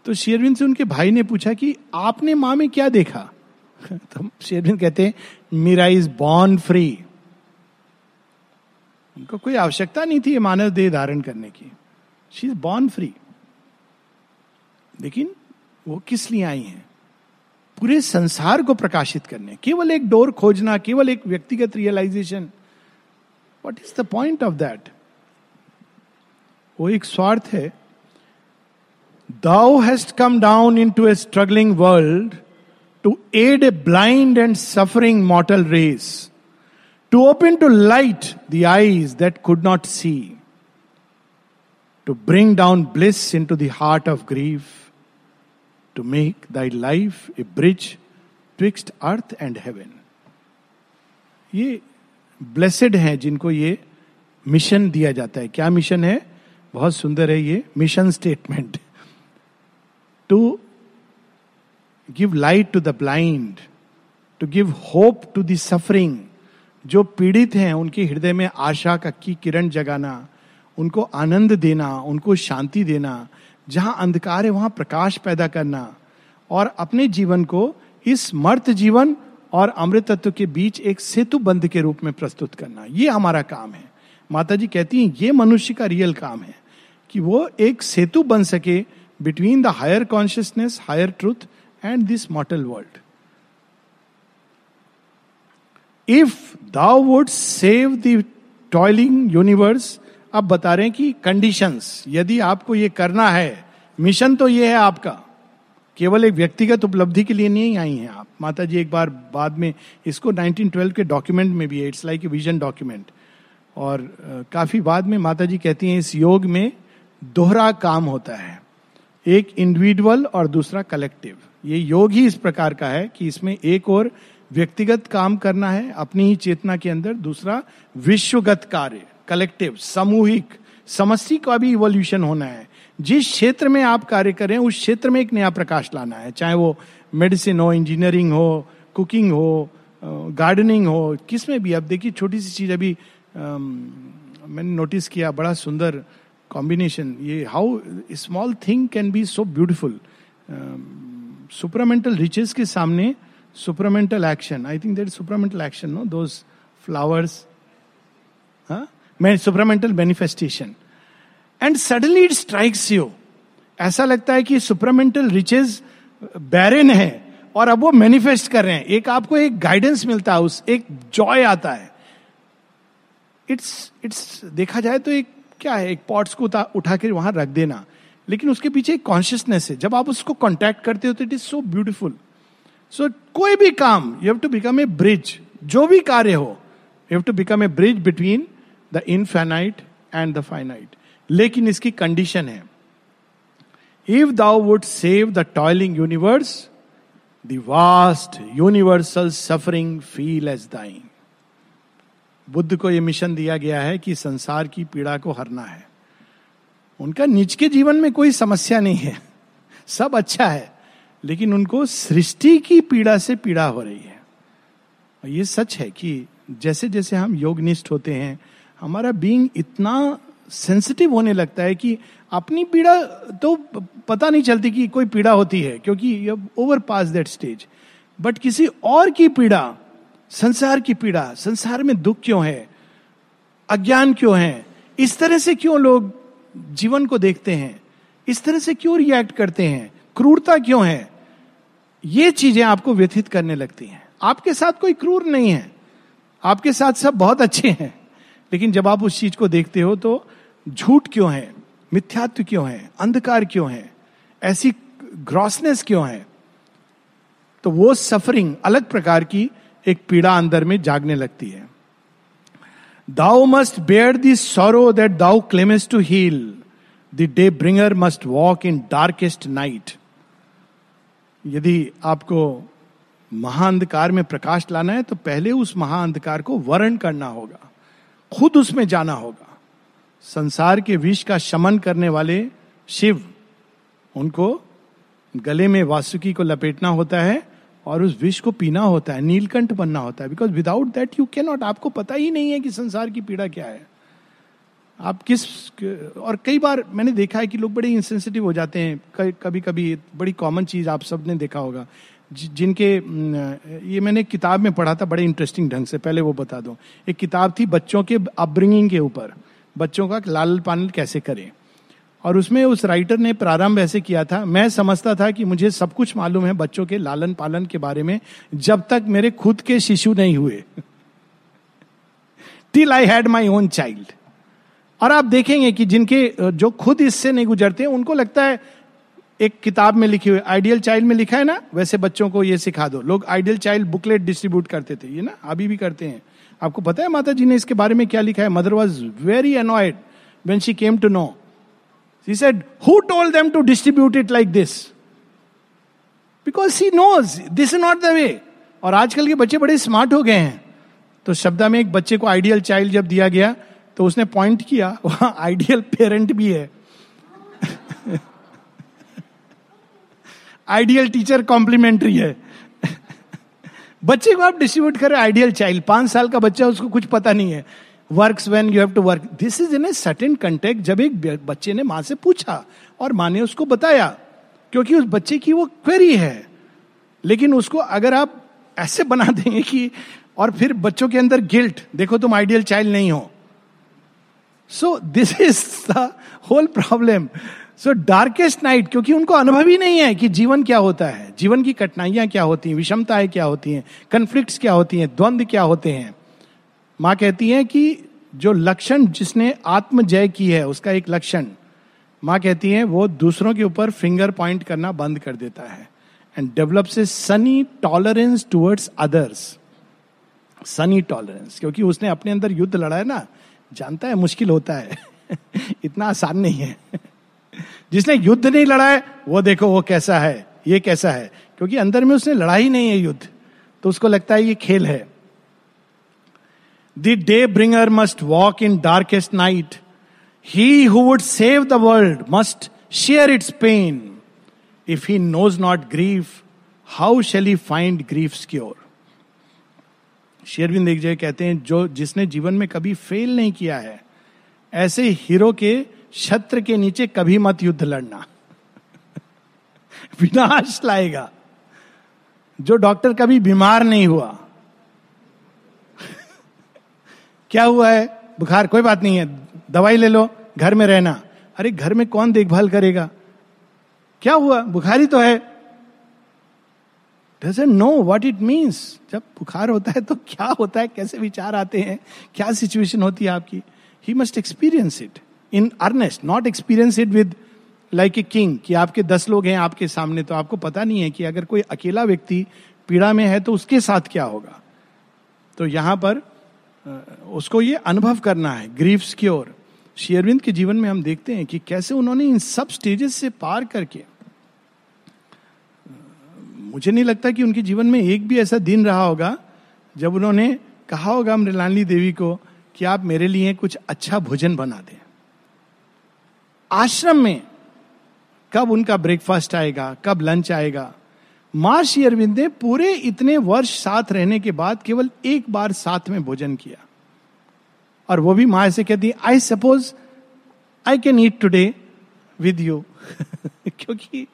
तो शेरविंद से उनके भाई ने पूछा कि आपने माँ में क्या देखा? तो शेरविंद कहते हैं, मीरा इज़ बॉर्न फ्री। उनको कोई आवश्यकता नहीं थी मानव देह धारण करने की। शी इज़ बॉर्न फ्री लेकिन वो किस लिए आई हैं? पूरे संसार को प्रकाशित करने। केवल एक डोर खोजना, केवल एक व्यक्तिगत realisation what is the point of that वो एक स्वार्थ है। Thou hast come down into a struggling world to aid a blind and suffering mortal race to open to light the eyes that could not see bring down bliss into the heart of grief to make thy life a bridge twixt earth and heaven ये ब्लेसेड हैं जिनको ये मिशन दिया जाता है। क्या मिशन है? बहुत सुंदर है ये mission statement to give light to the blind to give hope to the suffering जो पीड़ित हैं उनके हृदय में आशा का की किरण जगाना उनको आनंद देना, उनको शांति देना, जहाँ अंधकार है वहाँ प्रकाश पैदा करना, और अपने जीवन को इस मर्त जीवन और अमृत तत्व के बीच एक सेतु बंध के रूप में प्रस्तुत करना। ये हमारा काम है। माता जी कहती हैं, ये मनुष्य का रियल काम है कि वो एक सेतु बन सके between the higher consciousness higher truth and this mortal world if thou would save the toiling universe अब बता रहे हैं कि कंडीशंस यदि आपको ये करना है मिशन तो ये है आपका। केवल एक व्यक्तिगत उपलब्धि के लिए नहीं आई हैं आप। माता जी एक बार बाद में इसको 1912 के डॉक्यूमेंट में भी है it's like a vision document और काफ़ी बाद में माता जी कहती हैं, इस योग में दोहरा काम होता है। एक इंडिविजुअल और दूसरा कलेक्टिव ये योग ही इस प्रकार का है कि इसमें एक और व्यक्तिगत काम करना है, अपनी ही चेतना के अंदर, दूसरा विश्वगत कार्य। कलेक्टिव, सामूहिक समस्या का भी इवोल्यूशन होना है। जिस क्षेत्र में आप कार्य करें उस क्षेत्र में एक नया प्रकाश लाना है। चाहे वो मेडिसिन हो इंजीनियरिंग हो कुकिंग हो गार्डनिंग हो किसमें भी। अब देखिए छोटी सी चीज़ अभी मैंने नोटिस किया, बड़ा सुंदर कॉम्बिनेशन ये how small thing can be so beautiful supramental riches के सामने supramental action I think that supramental action no those flowers supramental manifestation and suddenly it strikes you ऐसा लगता है कि सुपरामेंटल रिचेज बैरन है और अब वो मैनिफेस्ट कर रहे हैं। एक आपको एक गाइडेंस मिलता है, उस एक जॉय आता है। इट्स इट्स देखा जाए तो एक क्या है? एक पॉट्स को उठा कर वहाँ रख देना। लेकिन उसके पीछे एक कॉन्शियसनेस है। जब आप उसको कॉन्टैक्ट करते हो तो it is so beautiful so कोई भी काम you have to become a bridge जो भी कार्य हो you have to become a bridge between the infinite and the finite लेकिन इसकी कंडीशन है। If thou would save the toiling universe the vast universal suffering feel as thine Buddha को यह मिशन दिया गया है कि संसार की पीड़ा को हरना है। उनका निज के जीवन में कोई समस्या नहीं है। सब अच्छा है, लेकिन उनको सृष्टि की पीड़ा से पीड़ा हो रही है। और ये सच है कि जैसे जैसे हम योगनिष्ठ होते हैं हमारा बीइंग इतना सेंसिटिव होने लगता है कि अपनी पीड़ा तो पता नहीं चलती कि कोई पीड़ा होती है, क्योंकि over pass that stage but किसी और की पीड़ा, संसार की पीड़ा, संसार में दुख क्यों है? अज्ञान क्यों है? इस तरह से क्यों लोग जीवन को देखते हैं? इस तरह से क्यों रिएक्ट करते हैं? क्रूरता क्यों है? ये चीज़ें आपको व्यथित करने लगती हैं। आपके साथ कोई क्रूर नहीं है। आपके साथ सब बहुत अच्छे हैं। लेकिन जब आप उस चीज़ को देखते हो तो झूठ क्यों है? मिथ्यात्व क्यों है? अंधकार क्यों है? ऐसी ग्रॉसनेस क्यों है? तो वो सफरिंग अलग प्रकार की एक पीड़ा अंदर में जागने लगती है। Thou must bear this sorrow that thou claimest to heal the day bringer must walk in darkest night यदि आपको महाअंधकार में प्रकाश लाना है तो पहले उस महाअंधकार को वर्ण करना होगा। खुद उसमें जाना होगा। संसार के विष का शमन करने वाले शिव, उनको गले में वासुकी को लपेटना होता है और उस विष को पीना होता है, नीलकंठ बनना होता है। Because without that you can not आपको पता ही नहीं है कि संसार की पीड़ा क्या है। आप किस, और कई बार मैंने देखा है कि लोग बड़े इंसेंसिटिव हो जाते हैं। कभी कभी बड़ी कॉमन चीज़ आप सबने देखा होगा। जिनके ये मैंने किताब में पढ़ा था, बड़े इंटरेस्टिंग ढंग से, पहले वो बता दो। एक किताब थी बच्चों के अपब्रिंगिंग के ऊपर, बच्चों का लाल पालन कैसे करें। और उसमें उस राइटर ने प्रारंभ ऐसे किया था, मैं समझता था कि मुझे सब कुछ मालूम है बच्चों के लालन पालन के बारे में, जब तक मेरे खुद के शिशु नहीं हुए। Till I had my own child और आप देखेंगे कि जिनके, जो खुद इससे नहीं गुजरते, उनको लगता है एक किताब में लिखी हुई आइडियल चाइल्ड में लिखा है ना? वैसे बच्चों को ये सिखा दो। लोग आइडियल चाइल्ड बुकलेट डिस्ट्रीब्यूट करते थे ये ना? अभी भी करते हैं। आपको पता है माता जी ने इसके बारे में क्या लिखा है? Mother was very annoyed when she came to know He said, Who told them to distribute it like this? Because he knows this is not the way. और आजकल के बच्चे बड़े स्मार्ट हो गए हैं। तो शब्दा में एक बच्चे को आइडियल चाइल्ड जब दिया गया तो उसने पॉइंट किया वहाँ आइडियल पेरेंट भी है। आइडियल टीचर कॉम्प्लीमेंट्री है। बच्चे को आप डिस्ट्रीब्यूट करें, आइडियल चाइल्ड। पाँच साल का बच्चा, उसको कुछ पता नहीं है। Work when you have to work. This is in a certain context जब एक बच्चे ने माँ से पूछा, और माँ ने उसको बताया, क्योंकि उस बच्चे की वो क्वेरी है। लेकिन उसको अगर आप ऐसे बना देंगे कि, और फिर बच्चों के अंदर गिल्ट देखो तुम आइडियल चाइल्ड नहीं हो। So this is the whole problem so darkest night क्योंकि उनको अनुभव ही नहीं है कि जीवन क्या होता है। जीवन की कठिनाइयाँ क्या होती हैं, विषमताएँ क्या होती हैं कंफ्लिक्ट्स क्या होती हैं द्वंद्व क्या होते हैं। माँ कहती है कि जो लक्षण जिसने आत्म जय की है, उसका एक लक्षण। माँ कहती है, वो दूसरों के ऊपर फिंगर पॉइंट करना बंद कर देता है एंड डेवलप से sunny tolerance towards others sunny tolerance क्योंकि उसने अपने अंदर युद्ध लड़ा है ना। जानता है, मुश्किल होता है। इतना आसान नहीं है। जिसने युद्ध नहीं लड़ा है, वो देखो वो कैसा है, ये कैसा है। क्योंकि अंदर में उसने लड़ा ही नहीं है युद्ध तो उसको लगता है ये खेल है। Day bringer must walk in darkest night he who would save the world must share its pain if he knows not grief how shall he find grief cure Sri Aurobindo एक कहते हैं, जो जिसने जीवन में कभी फेल नहीं किया है, ऐसे हीरो के छत्र के नीचे कभी मत युद्ध लड़ना। विनाश लाएगा। जो डॉक्टर कभी बीमार नहीं हुआ। क्या हुआ है? बुखार, कोई बात नहीं है। दवाई ले लो, घर में रहना। अरे, घर में कौन देखभाल करेगा? क्या हुआ? बुखारी तो है। Doesn't know what it means जब बुखार होता है तो क्या होता है? कैसे विचार आते हैं? क्या सिचुएशन होती है आपकी? He must experience it in earnest not experience it with like a king कि आपके दस लोग हैं आपके सामने तो आपको पता नहीं है कि अगर कोई अकेला व्यक्ति पीड़ा में है तो उसके साथ क्या होगा। तो यहाँ पर उसको ये अनुभव करना है ग्रीफ्स की ओर। शेयरविंद के जीवन में हम देखते हैं कि कैसे उन्होंने इन सब स्टेजेस से पार करके मुझे नहीं लगता कि उनके जीवन में एक भी ऐसा दिन रहा होगा, जब उन्होंने कहा होगा मृलानी देवी को कि आप मेरे लिए कुछ अच्छा भोजन बना दें। आश्रम में कब उनका ब्रेकफास्ट आएगा, कब लंच आएगा? माँ श्री अरविंद ने पूरे इतने वर्ष साथ रहने के बाद केवल एक बार साथ में भोजन किया। और वो भी माँ से कहती I suppose I can eat today with you क्योंकि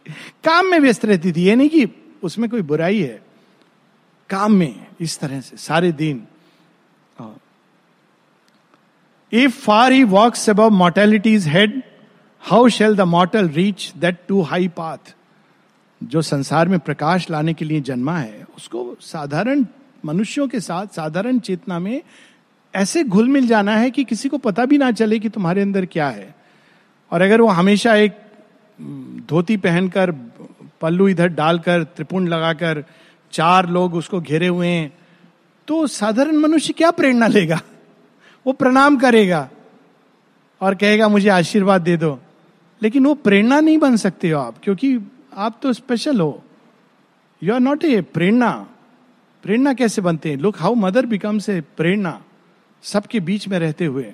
काम में व्यस्त रहती थी। ये नहीं कि उसमें कोई बुराई है। काम में इस तरह से, सारे दिन। If far he walks above mortality's head how shall the mortal reach that too high path जो संसार में प्रकाश लाने के लिए जन्मा है, उसको साधारण मनुष्यों के साथ, साधारण चेतना में ऐसे घुल मिल जाना है कि किसी को पता भी ना चले कि तुम्हारे अंदर क्या है। और अगर वो हमेशा एक धोती पहनकर, पल्लू इधर डालकर, त्रिपुंड लगाकर, चार लोग उसको घेरे हुए हैं तो साधारण मनुष्य क्या प्रेरणा लेगा? वो प्रणाम करेगा और कहेगा, मुझे आशीर्वाद दे दो। लेकिन वो प्रेरणा नहीं बन सकते हो आप क्योंकि आप तो स्पेशल हो। यू आर नॉट ए प्रेरणा। प्रेरणा कैसे बनते हैं? Look how mother becomes a प्रेरणा। सबके बीच में रहते हुए।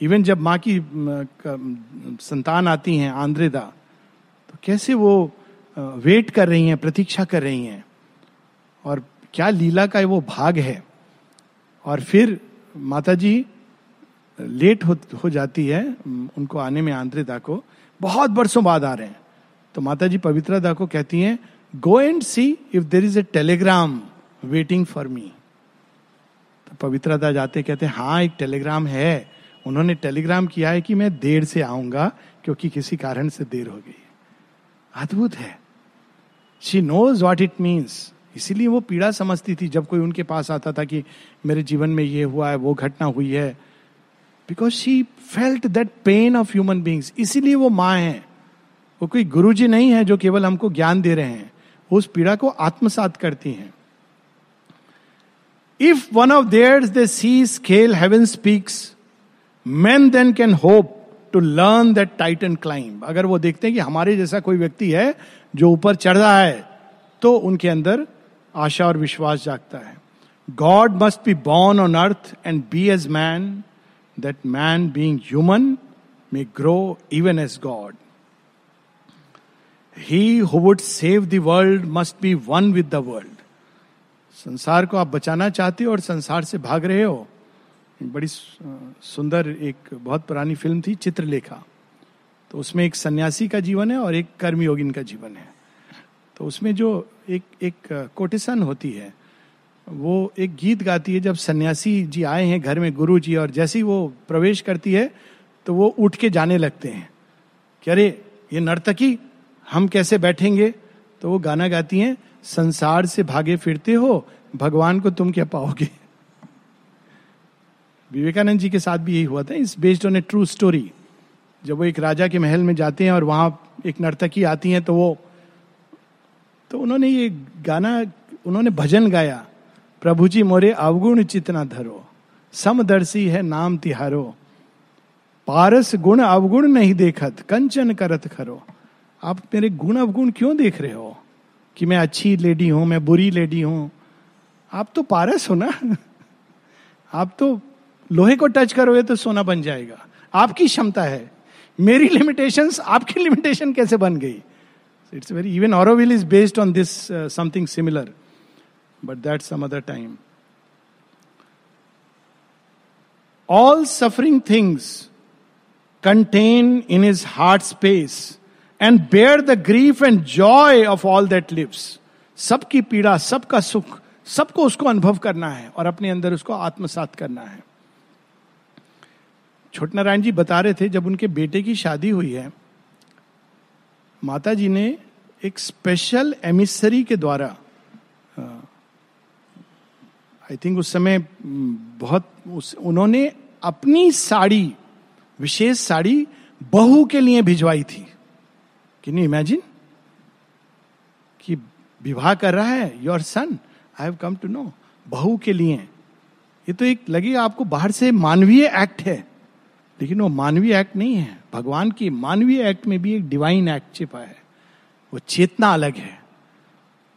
इवन जब माँ की संतान आती हैं आंद्रेदा तो कैसे वो वेट कर रही हैं प्रतीक्षा कर रही हैं? और क्या लीला का वो भाग है? और फिर माता जी लेट हो, हो जाती है उनको आने में आंद्रेदा को। बहुत वर्षों बाद आ रहे हैं। तो माता जी पवित्रता को कहती हैं go and see if there is a telegram waiting for me तो पवित्रता जाते कहते हैं हाँ एक टेलीग्राम है। उन्होंने टेलीग्राम किया है कि मैं देर से आऊँगा, क्योंकि किसी कारण से देर हो गई अद्भुत है। She knows what it means इसीलिए वो पीड़ा समझती थी जब कोई उनके पास आता था कि मेरे जीवन में ये हुआ है, वो घटना हुई है। Because she felt that pain of human beings इसीलिए वो माँ है। वो कोई गुरु जी नहीं है जो केवल हमको ज्ञान दे रहे हैं। वो उस पीड़ा को आत्मसात करती हैं। If one of their they see scale heaven speaks man then can hope to learn that titan climb अगर वो देखते हैं कि हमारे जैसा कोई व्यक्ति है जो ऊपर चढ़ रहा है तो उनके अंदर आशा और विश्वास जागता है। God must be born on earth and be as man that man being human may grow even as God he who would save the world must be one with the world संसार को आप बचाना चाहते हो और संसार से भाग रहे हो। बड़ी सुंदर एक बहुत पुरानी फ़िल्म थी, चित्रलेखा। तो उसमें एक सन्यासी का जीवन है और एक कर्मयोगिन का जीवन है। तो उसमें जो एक एक कोटेशन होती है वो एक गीत गाती है, जब सन्यासी जी आए हैं घर में गुरु जी और जैसे ही वो प्रवेश करती है तो वो उठ के जाने लगते हैं। कि अरे, ये नर्तकी, हम कैसे बैठेंगे? तो वो गाना गाती हैं, संसार से भागे फिरते हो, भगवान को तुम क्या पाओगे? विवेकानंद जी के साथ भी यही हुआ था। Is based on a true story जब वो एक राजा के महल में जाते हैं और वहाँ एक नर्तकी आती हैं तो वो तो उन्होंने ये गाना, उन्होंने भजन गाया। प्रभु जी मोरे अवगुण चितना धरो, समदर्शी है नाम तिहारो। पारस गुण अवगुण नहीं देखत, कंचन करत खरो। आप मेरे गुण अवगुण क्यों देख रहे हो? कि मैं अच्छी लेडी हूँ, मैं बुरी लेडी हूँ। आप तो पारस हो ना? आप तो लोहे को टच करोगे तो सोना बन जाएगा। आपकी क्षमता है। मेरी लिमिटेशन आपकी लिमिटेशन कैसे बन गई? It's very even Auroville is based on this something similar but that some other time all suffering things contain in his heart space and bear the grief and joy of all that lives सबकी पीड़ा, सबका सुख, सबको उसको अनुभव करना है और अपने अंदर उसको आत्मसात करना है। छोट नारायण जी बता रहे थे, जब उनके बेटे की शादी हुई है, माता जी ने एक स्पेशल एमिसरी के द्वारा आई थिंक उस समय बहुत उस, उन्होंने अपनी साड़ी, विशेष साड़ी बहू के लिए भिजवाई थी। कैन यू इमेजिन कि विवाह कर रहा है your son I have come to know बहू के लिए। ये तो एक लगे आपको बाहर से मानवीय एक्ट है। लेकिन वो मानवीय एक्ट नहीं है। भगवान की मानवीय एक्ट में भी एक डिवाइन एक्ट छिपा है। वो चेतना अलग है।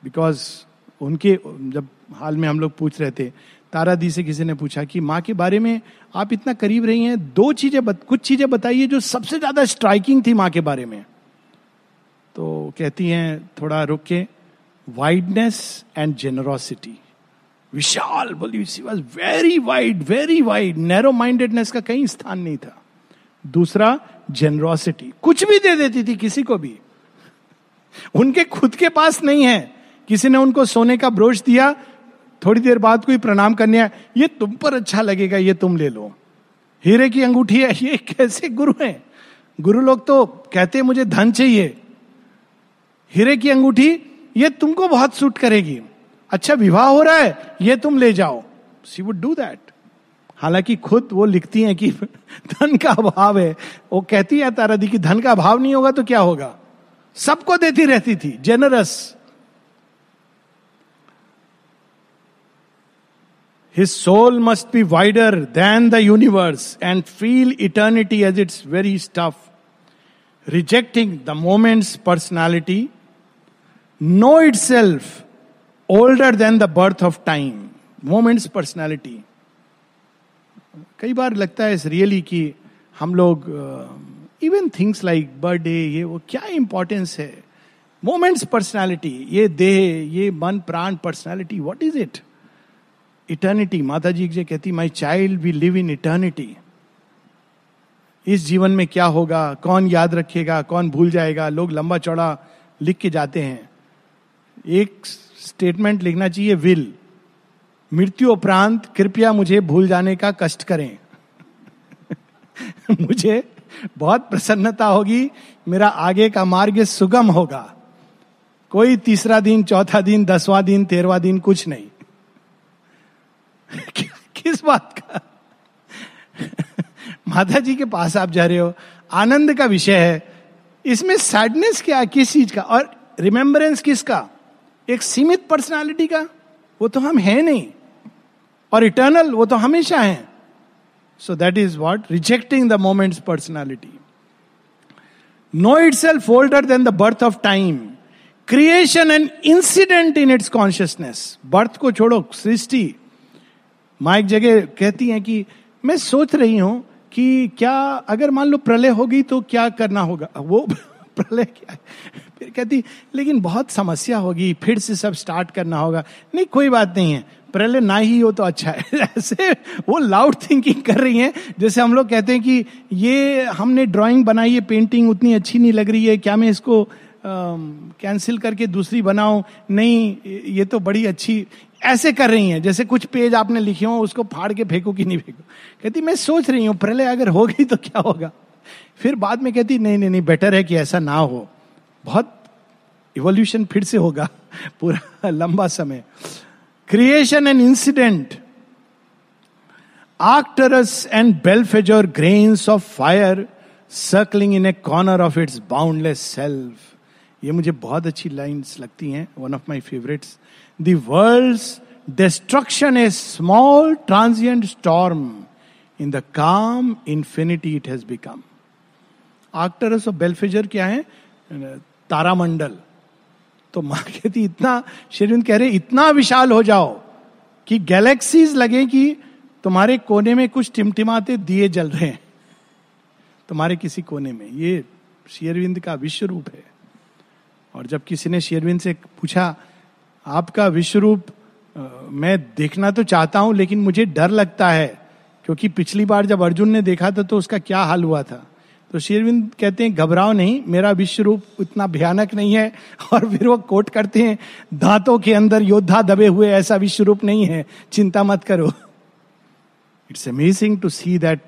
बिकॉज़ उनके जब हाल में हम लोग पूछ रहे थे तारा दी से किसी ने पूछा कि माँ के बारे में आप इतना करीब रही हैं दो चीज़ें बत, कुछ चीज़ें बताइए जो सबसे ज़्यादा स्ट्राइकिंग थी माँ के बारे में। तो कहती हैं थोड़ा रुक के वाइडनेस एंड जेनरोसिटी विशाल बोली she was very wide very wide narrow mindedness का कहीं स्थान नहीं था। दूसरा जेनरोसिटी कुछ भी दे देती थी किसी को भी। उनके खुद के पास नहीं है। किसी ने उनको सोने का ब्रोश दिया, थोड़ी देर बाद कोई प्रणाम करने आया, ये तुम पर अच्छा लगेगा, ये तुम ले लो। हीरे की अंगूठी है, ये कैसे गुरु है? गुरु लोग तो कहते मुझे धन चाहिए। हीरे की अंगूठी, ये तुमको बहुत सूट करेगी। अच्छा विवाह हो रहा है, ये तुम ले जाओ। सी वुड डू दैट हालाँकि खुद वो लिखती हैं कि धन का अभाव है। वो कहती है तारा दी कि धन का अभाव नहीं होगा तो क्या होगा? सबको देती रहती थी generous His soul must be wider than the universe and feel eternity as its very stuff. Rejecting the moment's personality, know itself older than the birth of time moment's personality कई बार लगता है रियली कि हम लोग इवन थिंग्स लाइक बर्थडे ये वो क्या इंपॉर्टेंस है मोमेंट्स पर्सनैलिटी ये देह ये मन प्राण personality what is it eternity माता जी जो कहती my child we live in eternity इस जीवन में क्या होगा? कौन याद रखेगा? कौन भूल जाएगा? लोग लंबा चौड़ा लिख के जाते हैं। एक स्टेटमेंट लिखना चाहिए विल मृत्यु उपरांत कृपया मुझे भूल जाने का कष्ट करें। मुझे बहुत प्रसन्नता होगी, मेरा आगे का मार्ग सुगम होगा। कोई तीसरा दिन, चौथा दिन, दसवां दिन तेरवा दिन कुछ नहीं। किस बात का? माता जी के पास आप जा रहे हो। आनंद का विषय है। इसमें सैडनेस क्या किस चीज़ का? और रिमेम्बरेंस किसका? एक सीमित पर्सनालिटी का? वो तो हम हैं नहीं। और इटर्नल वो तो हमेशा है। So that is what rejecting the moment's personality know itself older than the birth of time creation and incident in its consciousness birth को छोड़ो, सृष्टि। माँ एक जगह कहती हैं कि मैं सोच रही हूँ कि क्या अगर मान लो प्रलय होगी तो क्या करना होगा? वो प्रलय क्या फिर कहती, लेकिन बहुत समस्या होगी, फिर से सब स्टार्ट करना होगा। नहीं, कोई बात नहीं है। प्रलय ना ही हो तो अच्छा है। ऐसे वो लाउड थिंकिंग कर रही हैं, जैसे हम लोग कहते हैं कि ये हमने ड्राइंग बनाई है पेंटिंग उतनी अच्छी नहीं लग रही है, क्या मैं इसको कैंसिल करके दूसरी बनाऊँ? नहीं, ये तो बड़ी अच्छी ऐसे कर रही हैं, जैसे कुछ पेज आपने लिखे हो, उसको फाड़ के फेंको कि नहीं फेंको। कहती, मैं सोच रही हूँ, प्रलय अगर हो गई तो क्या होगा? फिर बाद में कहती, नहीं नहीं नहीं बेटर है कि ऐसा ना हो। बहुत इवोल्यूशन फिर से होगा, पूरा लंबा समय। Creation and incident Arcturus and Belphegor grains of fire circling in a corner of its boundless self ये मुझे बहुत अच्छी लाइन्स लगती हैं one of my favourites the world destruction a small transient storm in the calm infinity it has become Arcturus of Belphegor क्या है तारामंडल तो माँ कहती, इतना, शेरविंद कह रहे, इतना विशाल हो जाओ कि गैलेक्सीज लगे कि तुम्हारे कोने में कुछ टिमटिमाते दिए जल रहे हैं। तुम्हारे किसी कोने में। ये शेरविंद का विश्व रूप है। और जब किसी ने शेरविंद से पूछा आपका विश्व रूप मैं देखना तो चाहता हूँ, लेकिन मुझे डर लगता है, क्योंकि पिछली बार जब अर्जुन ने देखा था तो उसका क्या हाल हुआ था। तो शेरविंद कहते हैं, घबराओ नहीं, मेरा विश्व रूप इतना भयानक नहीं है, और फिर वो कोट करते हैं, दांतों के अंदर योद्धा दबे हुए, ऐसा विश्व रूप नहीं है, चिंता मत करो। It's amazing to see that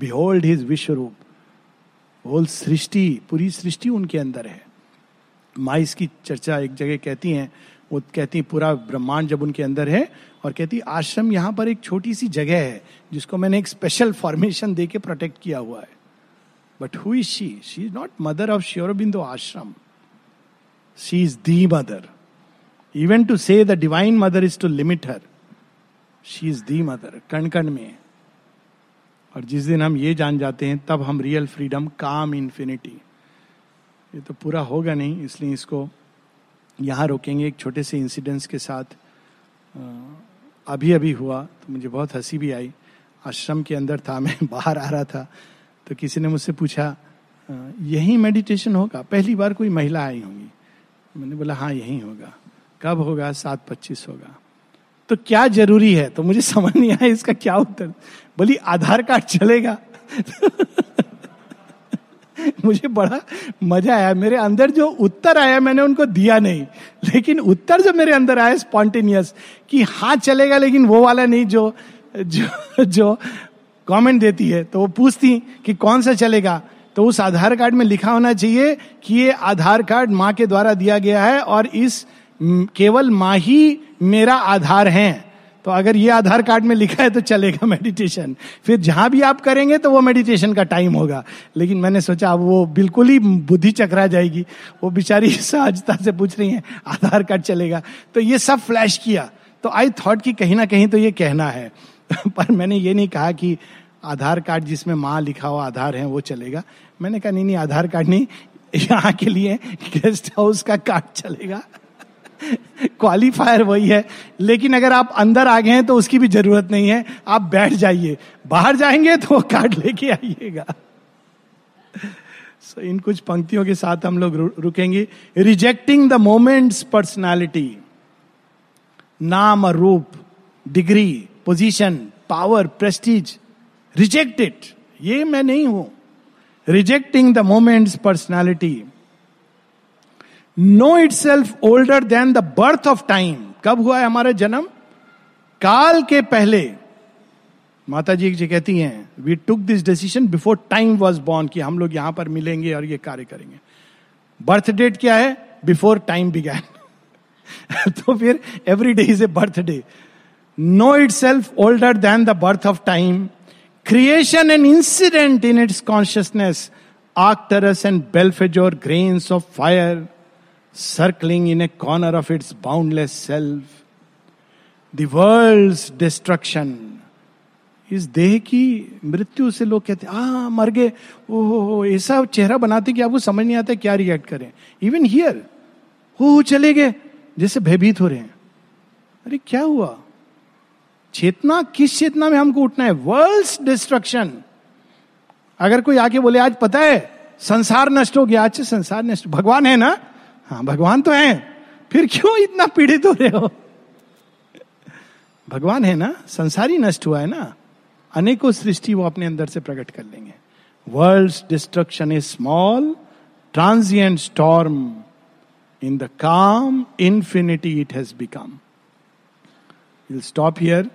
behold his विश्व रूप होल सृष्टि, पूरी सृष्टि उनके अंदर है। माइस की चर्चा एक जगह कहती हैं वो कहती पूरा ब्रह्मांड जब उनके अंदर है, और कहती आश्रम यहाँ पर एक छोटी सी जगह है, जिसको मैंने एक स्पेशल फॉर्मेशन दे के प्रोटेक्ट किया हुआ है. But who is she she is not mother of Sri Aurobindo Ashram she is the mother even to say the divine mother is to limit her she is the mother कण कण में और जिस दिन हम ये जान जाते हैं, तब हम रियल फ्रीडम काम इन्फिनिटी ये तो पूरा होगा नहीं, इसलिए इसको यहाँ रोकेंगे एक छोटे से इंसिडेंट्स के साथ। अभी अभी हुआ तो मुझे बहुत हँसी भी आई। आश्रम के अंदर था, मैं बाहर आ रहा था तो किसी ने मुझसे पूछा यही मेडिटेशन होगा? पहली बार कोई महिला आई होंगी। मैंने बोला हाँ यही होगा। कब होगा? सात पच्चीस होगा। तो क्या ज़रूरी है? तो मुझे समझ नहीं आया इसका क्या उत्तर। बोली, आधार कार्ड चलेगा। मुझे बड़ा मज़ा आया। मेरे अंदर जो उत्तर आया, मैंने उनको दिया नहीं। लेकिन उत्तर जो मेरे अंदर आया स्पॉन्टेनियस कि हाँ चलेगा, लेकिन वो वाला नहीं जो जो जो कमेंट देती है। तो वो पूछती कि कौन सा चलेगा? तो उस आधार कार्ड में लिखा होना चाहिए कि ये आधार कार्ड माँ के द्वारा दिया गया है और इस केवल माँ ही मेरा आधार है। तो अगर ये आधार कार्ड में लिखा है तो चलेगा मेडिटेशन फिर जहाँ भी आप करेंगे तो वो मेडिटेशन का टाइम होगा। लेकिन मैंने सोचा अब वो बिल्कुल ही बुद्धि चकरा जाएगी। वो बेचारी सहजता से पूछ रही है, आधार कार्ड चलेगा। तो ये सब फ्लैश किया। तो आई थॉट कि कहीं ना कहीं तो ये कहना है। पर मैंने ये नहीं कहा कि आधार कार्ड जिसमें माँ लिखा हुआ आधार है, वो चलेगा। मैंने कहा, नहीं नहीं, आधार कार्ड नहीं, यहाँ के लिए गेस्ट हाउस का कार्ड चलेगा। क्वालिफायर वही है। लेकिन अगर आप अंदर आ गए हैं तो उसकी भी ज़रूरत नहीं है। आप बैठ जाइए। बाहर जाएँगे तो वो कार्ड लेके आइएगा। So, इन कुछ पंक्तियों के साथ हम लोग रुकेंगे। रिजेक्टिंग द मोमेंट्स पर्सनैलिटी नाम और रूप degree position power prestige reject it ये मैं नहीं हूँ। Rejecting the moment's personality know itself older than the birth of time कब हुआ है हमारा जन्म? काल के पहले। माता जी जी कहती हैं we took this decision before time was born कि हम लोग यहाँ पर मिलेंगे और ये कार्य करेंगे। बर्थ डेट क्या है? बिफोर टाइम बिगैन तो फिर every day is a birthday know itself older than the birth of time creation and incident in its consciousness Arcturus and Belphegor grains of fire circling in a corner of its boundless self the world destruction इस देह की मृत्यु से लोग कहते आ मर गए। ओहो, ऐसा चेहरा बनाते कि आपको समझ नहीं आता क्या रिएक्ट करें। इवन हियर हो चले गए, जैसे भयभीत हो रहे हैं। अरे, क्या हुआ? चेतना, किस चेतना में हमको उठना है? वर्ल्ड डिस्ट्रक्शन अगर कोई आके बोले, आज पता है, संसार नष्ट हो गया, आज संसार नष्ट भगवान है ना? हाँ भगवान तो है। फिर क्यों इतना पीड़ित हो रहे हो? भगवान है ना? संसारी नष्ट हुआ है ना? अनेकों सृष्टि वो अपने अंदर से प्रकट कर लेंगे। World destruction is small transient storm in the calm infinity it has become will stop here